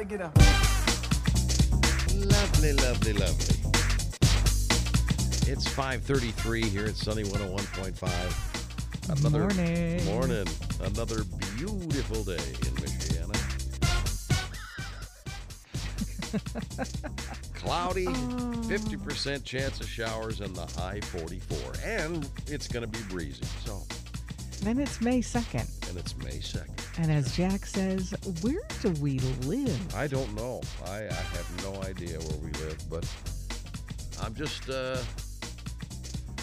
Everybody get up. Lovely, lovely, lovely. It's 5:33 here at Sunny 101.5. Another Morning. morning. Another beautiful day in Michiana. Cloudy, 50% chance of showers, and the high 44. And it's going to be breezy. So, And it's May 2nd. and it's May 2nd. And as Jack says, where do we live? I don't know. I, I have no idea where we live, but I'm just uh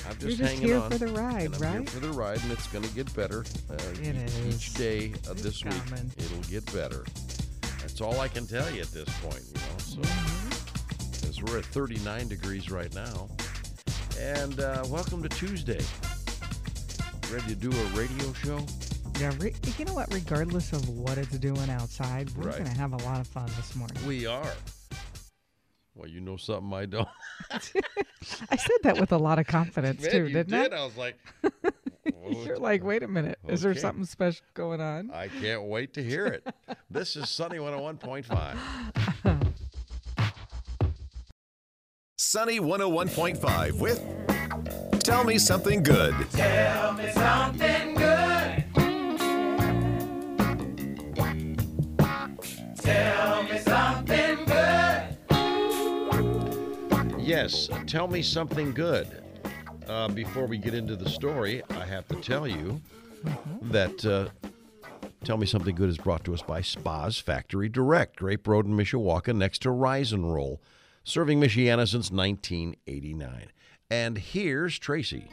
I'm just, You're just hanging here on. for the ride, and I'm here right? for the ride, and it's going to get better. Uh, It each, is. each day of It's this week, it'll get better. That's all I can tell you at this point, you know. So, Mm-hmm. as we're at 39 degrees right now, and uh, welcome to Tuesday. Ready to do a radio show? Yeah, re- you know what? Regardless of what it's doing outside, we're Right. going to have a lot of fun this morning. We are. Well, you know something I don't. I said that with a lot of confidence, Man, too, you didn't did. I? I was like, You're like, wait a minute. Is there Okay. something special going on? I can't wait to hear it. This is Sunny 101.5. Sunny 101.5 with Tell Me Something Good. Tell me something Yes, tell me something good. Uh, before we get into the story, I have to tell you that uh, Tell Me Something Good is brought to us by Spas Factory Direct, Grape Road in Mishawaka, next to Rise and Roll, serving Michiana since 1989. And here's Traci.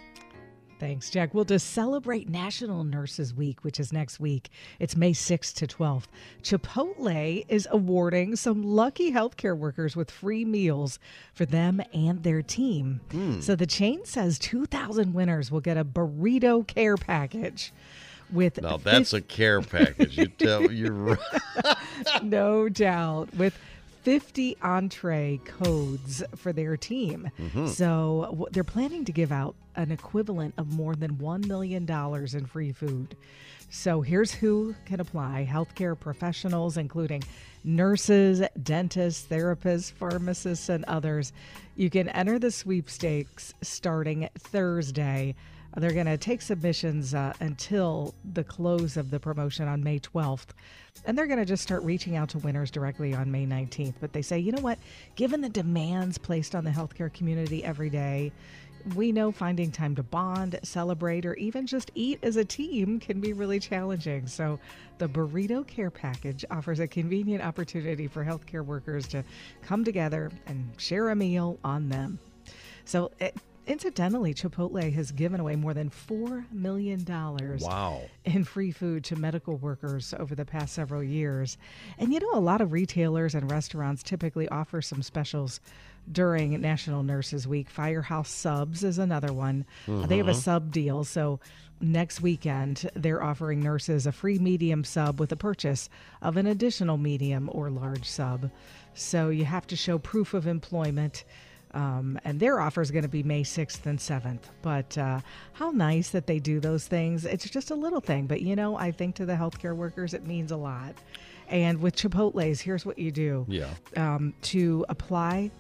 Thanks, Jack. Well, to celebrate National Nurses Week, which is next week, it's May 6th to 12th, Chipotle is awarding some lucky healthcare workers with free meals for them and their team. Hmm. So the chain says 2,000 winners will get a burrito care package with Now that's a care package. You tell you're right. no doubt with 50 entree codes for their team. Mm-hmm. So w- they're planning to give out an equivalent of more than $1 million in free food. So here's who can apply healthcare professionals, including nurses, dentists, therapists, pharmacists, and others. You can enter the sweepstakes starting Thursday. They're going to take submissions uh, until the close of the promotion on May 12th. And they're going to just start reaching out to winners directly on May 19th. But they say, you know what? Given the demands placed on the healthcare community every day, we know finding time to bond, celebrate, or even just eat as a team can be really challenging. So, the Burrito Care Package offers a convenient opportunity for healthcare workers to come together and share a meal on them. So, it, incidentally, Chipotle has given away more than $4 million Wow. in free food to medical workers over the past several years. And you know, a lot of retailers and restaurants typically offer some specials during National Nurses Week. Firehouse Subs is another one. Uh, They have a sub deal. So next weekend, they're offering nurses a free medium sub with a purchase of an additional medium or large sub. So you have to show proof of employment. Um, and their offer is going to be May 6th and 7th. But uh, how nice that they do those things. It's just a little thing. But you know, I think to the healthcare workers, it means a lot. And with Chipotle's, here's what you do Yeah. um, to apply,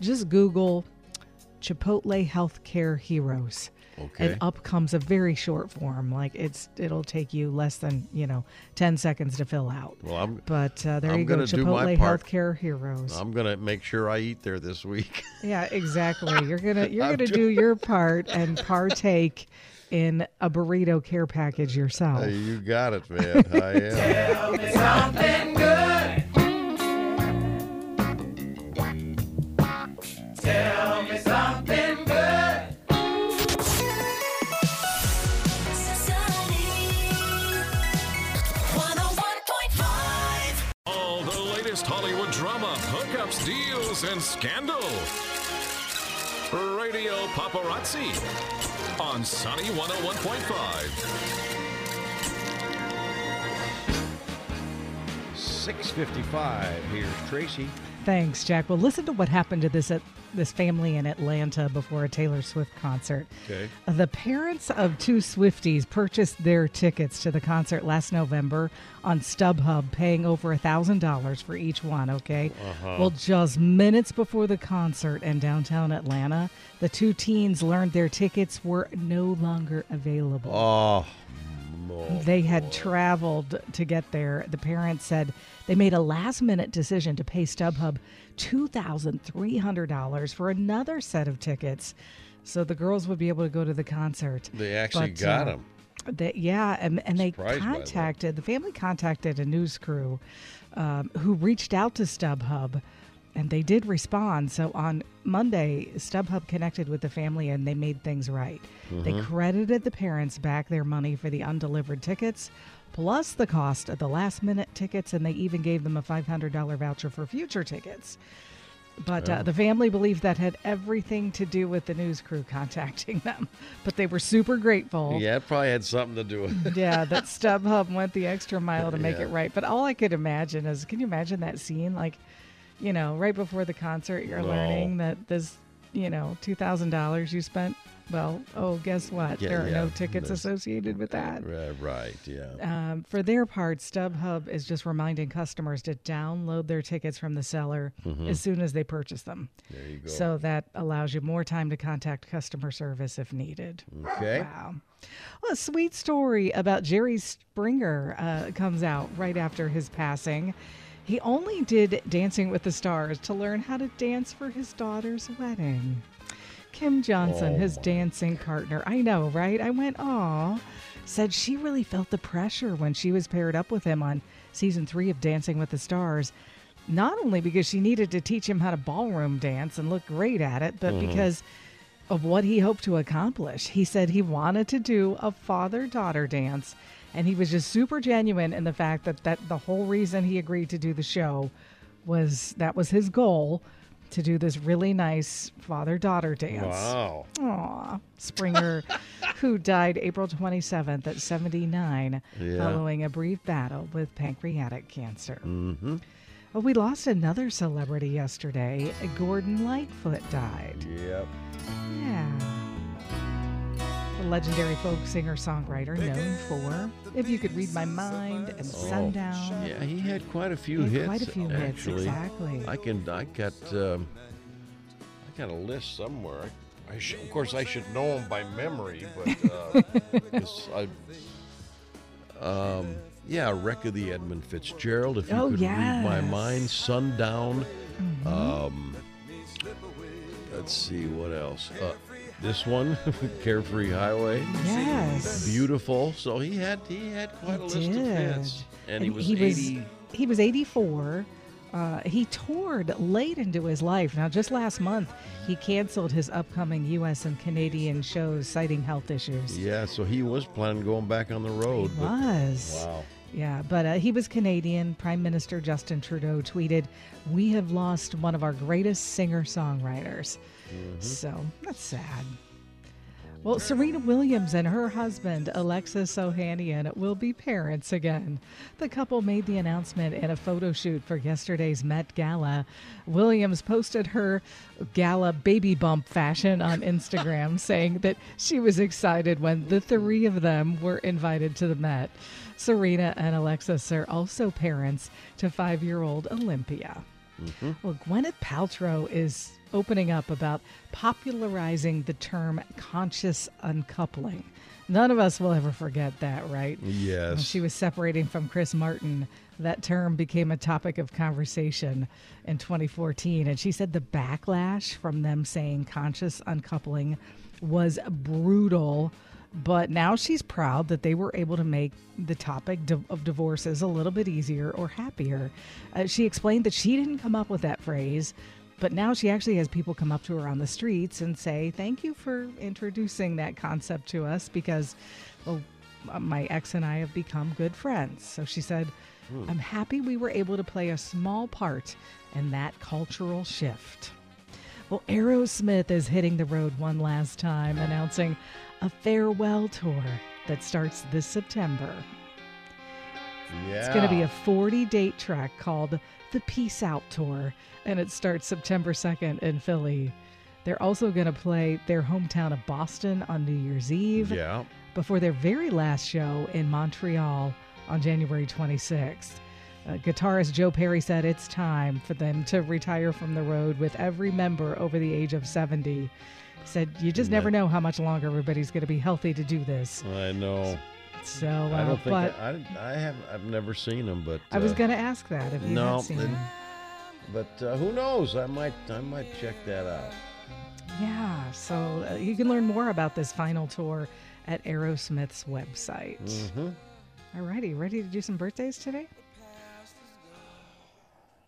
just Google Chipotle Healthcare Heroes. Okay. And up comes a very short form. Like it's, it'll take you less than you know ten seconds to fill out. Well, I'm But uh, there I'm you go, gonna do my Chipotle part. Healthcare Heroes. I'm gonna make sure I eat there this week. Yeah, exactly. You're gonna you're gonna do your part and partake in a burrito care package yourself. Hey, you got it, man. I am. Deals, and scandal. Radio Paparazzi on Sunny 101.5. Six fifty-five. Here's Traci. Thanks, Jack. Well, listen to what happened to this at this family in Atlanta before a Taylor Swift concert. Okay. The parents of two Swifties purchased their tickets to the concert last November on StubHub, paying over a thousand dollars for each one. Okay. Uh-huh. Well, just minutes before the concert in downtown Atlanta, the two teens learned their tickets were no longer available. Oh, They had traveled to get there. The parents said they made a last minute decision to pay StubHub $2,300 for another set of tickets so the girls would be able to go to the concert. they actually But, got uh, him. They, yeah, and, and they Surprised contacted, the family contacted a news crew um, who reached out to StubHub and they did respond. So on Monday, StubHub connected with the family and they made things right. They Mm-hmm. credited the parents back their money for the undelivered tickets, plus the cost of the last minute tickets, and they even gave them a $500 voucher for future tickets. But uh, the family believed that had everything to do with the news crew contacting them. But they were super grateful. Yeah, it probably had something to do with it. Yeah, that StubHub went the extra mile to make Yeah. it right. But all I could imagine is, can you imagine that scene? Like, you know, right before the concert, you're No. learning that this, you know, two thousand dollars you spent. Well, oh, guess what? Yeah, there are yeah, no tickets that's- associated with that. Right, right, yeah. Um, for their part, StubHub is just reminding customers to download their tickets from the seller as soon as they purchase them. There you go. So that allows you more time to contact customer service if needed. okay. Wow. Well, a sweet story about Jerry Springer uh, comes out right after his passing. He only did Dancing with the Stars to learn how to dance for his daughter's wedding. Kym Johnson, Oh, his dancing partner, I know, right? I went, aw, said she really felt the pressure when she was paired up with him on season three of Dancing with the Stars. Not only because she needed to teach him how to ballroom dance and look great at it, but mm-hmm. because of what he hoped to accomplish. He said he wanted to do a father daughter dance, and he was just super genuine in the fact that, that the whole reason he agreed to do the show was that was his goal to do this really nice father daughter dance. Wow. Aw, Springer, who died April 27th at 79 Yeah. following a brief battle with pancreatic cancer. Mm-hmm. Well, we lost another celebrity yesterday. Gordon Lightfoot died. Yep. Yeah. The legendary folk singer songwriter known for If You Could Read My Mind and Sundown. Yeah, he had quite a few hits. quite a few hits, exactly. I can. I got. Um, I got a list somewhere. I, should, of course, I should know them by memory, but uh, I. Um, yeah, wreck of the Edmund Fitzgerald. If you Oh, could read my yes. Mm-hmm. mind, Sundown. Um, let's see what else. Uh, this one, Carefree Highway. Yes. Beautiful. So he had he had quite a list did. of hits, and, he was he was, eighty. he was 84. Uh, he toured late into his life. Now, just last month, he canceled his upcoming U.S. and Canadian shows, citing health issues. Yeah, so he was planning going back on the road. He but- was. Wow. Yeah, but uh, he was Canadian. Prime Minister Justin Trudeau tweeted, We have lost one of our greatest singer songwriters. Mm-hmm. So that's sad. Well, Serena Williams and her husband, Alexis Ohanian, will be parents again. The couple made the announcement in a photo shoot for yesterday's Met Gala. Williams posted her gala baby bump fashion on Instagram, saying that she was excited when the three of them were invited to the Met. Serena and Alexis are also parents to five year old Olympia. Mm-hmm. Well, Gwyneth Paltrow is opening up about popularizing the term conscious uncoupling. None of us will ever forget that, right? Yes. When she was separating from Chris Martin, that term became a topic of conversation in 2014. And she said the backlash from them saying conscious uncoupling was brutal. But now she's proud that they were able to make the topic of divorces a little bit easier or happier. Uh, she explained that she didn't come up with that phrase, but now she actually has people come up to her on the streets and say, Thank you for introducing that concept to us because, well, uh, my ex and I have become good friends. So she said, I'm happy we were able to play a small part in that cultural shift. Well, Aerosmith is hitting the road one last time, announcing a farewell tour that starts this September. Yeah. It's going to be a 40 date trek called the Peace Out Tour, and it starts September 2nd in Philly. They're also going to play their hometown of Boston on New Year's Eve Yeah. before their very last show in Montreal on January 26th. Uh, guitarist Joe Perry said it's time for them to retire from the road with every member over the age of 70. Said, You just never know how much longer everybody's going to be healthy to do this. I know. So, I uh, don't think but I, I, I have. I've never seen them, but I was uh, going to ask that if you no, had seen then- them. But uh, who knows? I might. I might check that out. Yeah, so uh, you can learn more about this final tour at Aerosmith's website. hmm Alrighty, ready to do some birthdays today?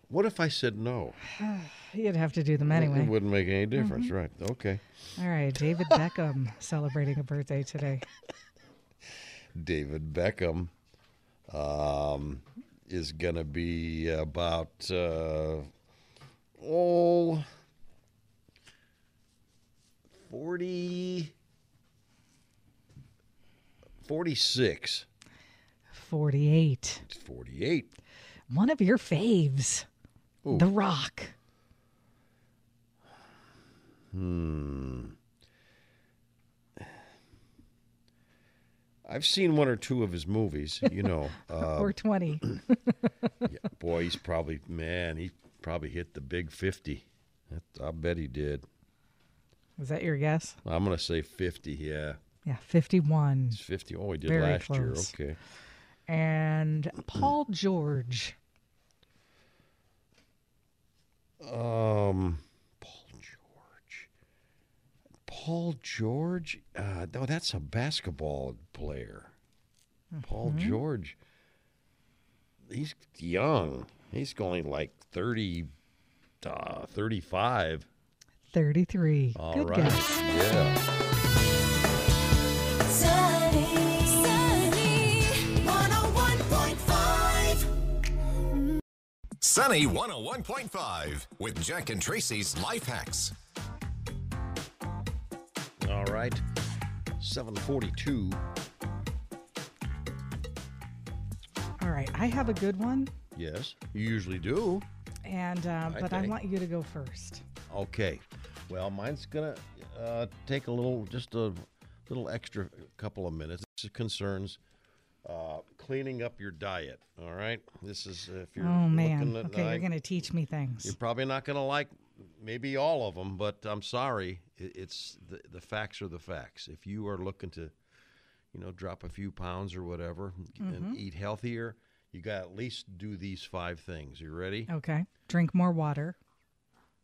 What if I said no? You'd have to do them anyway. It wouldn't make any difference, Mm-hmm. right? Okay. All right, David Beckham celebrating a birthday today. David Beckham um, is going to be about uh, oh 40 46 48. 48 One of your faves, Ooh. The Rock. I've seen one or two of his movies, you know. Uh, or 20. yeah, boy, he's probably man, he probably hit the big 50. I bet he did. Is that your guess? I'm going to say 50, yeah. Yeah, 51. It's 50. Oh, he did Very last year. Okay. And Paul George. Um, Paul George. Paul George. Uh, no, that's a basketball player. Paul Mm-hmm. George. He's young. He's going like 30, uh, 35. 33. All Good right. guess. Yeah. Sunny, sunny, 101.5. Sunny 101.5 with Jack and Traci's Life Hacks. All right. 742. All right, I have a good one, Yes. You usually do. and uh, I but I think. want you to go first. Okay. Well, mine's gonna uh, take a little, just a little extra couple of minutes. This concerns uh, cleaning up your diet. All right. This is if you're Oh man. Okay, I- you're gonna teach me things. You're probably not gonna like maybe all of them, but I'm sorry. It's the the facts are the facts. If you are looking to, you know, drop a few pounds or whatever Mm-hmm. and eat healthier, you got to at least do these five things. You ready? Okay. Drink more water.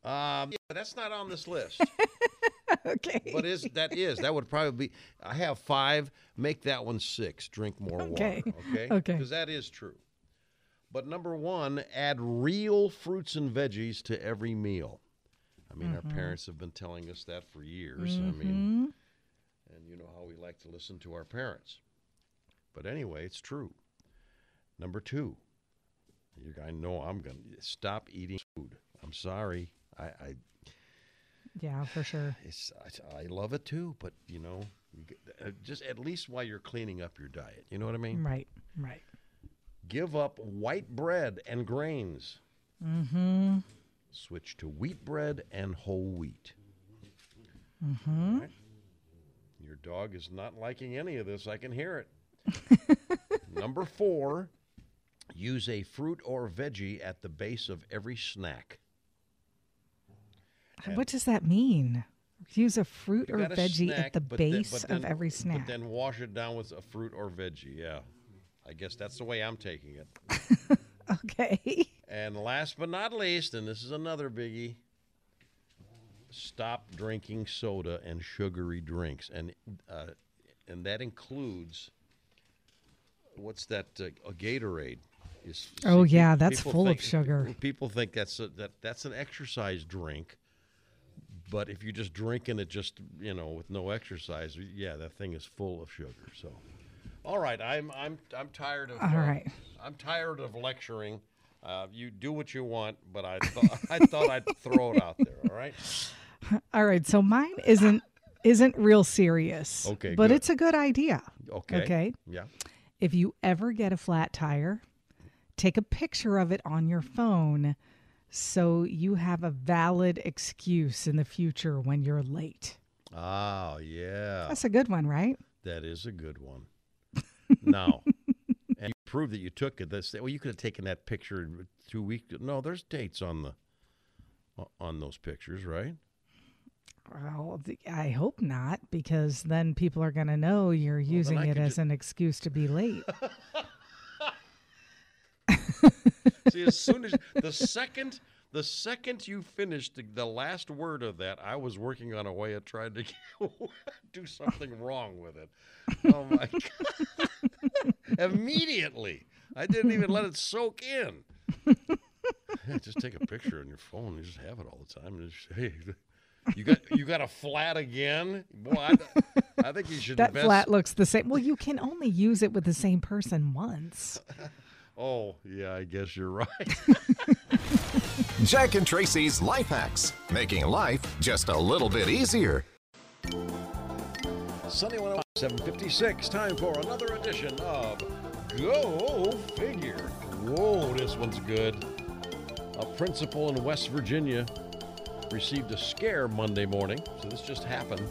Um, yeah, that's not on this list. okay. What is that? Is that would probably be? I have five. Make that one six. Drink more Okay. water. Okay. Okay. Because that is true. But number one, add real fruits and veggies to every meal. I mean, Mm-hmm. our parents have been telling us that for years. I mean, and you know how we like to listen to our parents. But anyway, it's true. Number two, you I know I'm gonna stop eating food. I'm sorry. I, I yeah, for sure. it's I, I love it too, but you know, uh, just at least while you're cleaning up your diet, you know what I mean. Right. Right. Give up white bread and grains. Mm-hmm. Switch to wheat bread and whole wheat. Mm-hmm. Right. Your dog is not liking any of this. I can hear it. Number four, use a fruit or veggie at the base of every snack. What does that mean? Use a fruit or a veggie snack, at the but then- base of every snack. Then wash it down with a fruit or veggie. Yeah. I guess that's the way I'm taking it. okay. And last but not least, and this is another biggie, stop drinking soda and sugary drinks, and uh, and that includes what's that? Uh, a Gatorade. Is, Oh, see, yeah, that's full of sugar. People think that's a, that that's an exercise drink, but if you're just drinking it, just you know, with no exercise, yeah, that thing is full of sugar. So, all right, I'm I'm I'm tired of. All uh, right. I'm tired of lecturing. Uh, you do what you want, but I thought I thought I'd throw it out there. All right. All right. So mine isn't isn't real serious. Okay, But good. it's a good idea. Okay. Okay. Yeah. If you ever get a flat tire, take a picture of it on your phone so you have a valid excuse in the future when you're late. Oh, yeah. That's a good one, right? That is a good one. now, prove that you took it. That's well, you could have taken that picture two weeks. No, there's dates on the on those pictures, right? Well, I hope not, because then people are going to know you're using I it as ju- an excuse to be late. See, as soon as the second the second you finished the, the last word of that, I was working on a way of trying to do something wrong with it. Oh my god! Immediately, I didn't even let it soak in. Yeah, just take a picture on your phone You just have it all the time. And just, hey, you got you got a flat again, boy. I, I think you should that invest. flat looks the same. Well, you can only use it with the same person once. Oh yeah, I guess you're right. Jack and Traci's Life Hacks, making life just a little bit easier. Sunny 101, 756. Time for another edition of Go Figure. Whoa, this one's good. A principal in West Virginia received a scare Monday morning, so this just happened,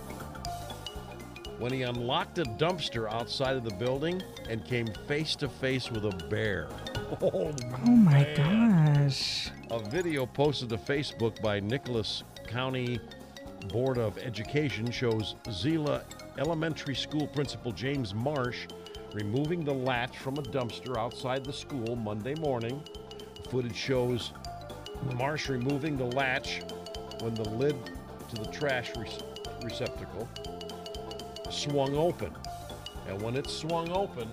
when he unlocked a dumpster outside of the building and came face to face with a bear. Oh, Oh my gosh. a video posted to Facebook by Nicholas County Board of Education shows Zela Elementary School Principal James Marsh removing the latch from a dumpster outside the school Monday morning. Footage shows Marsh removing the latch when the lid to the trash re- receptacle swung open. And when it swung open,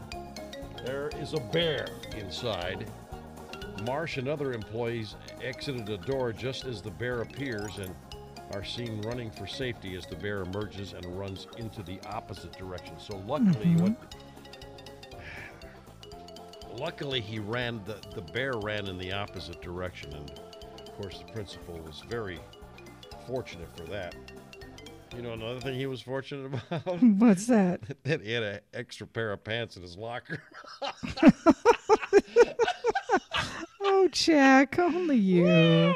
there is a bear inside. Marsh and other employees exited a door just as the bear appears and are seen running for safety as the bear emerges and runs into the opposite direction. So luckily, mm-hmm. what? Luckily, he ran. The, the bear ran in the opposite direction, and of course, the principal was very fortunate for that. You know, another thing he was fortunate about What's that? that he had an extra pair of pants in his locker. Oh, Jack, only you.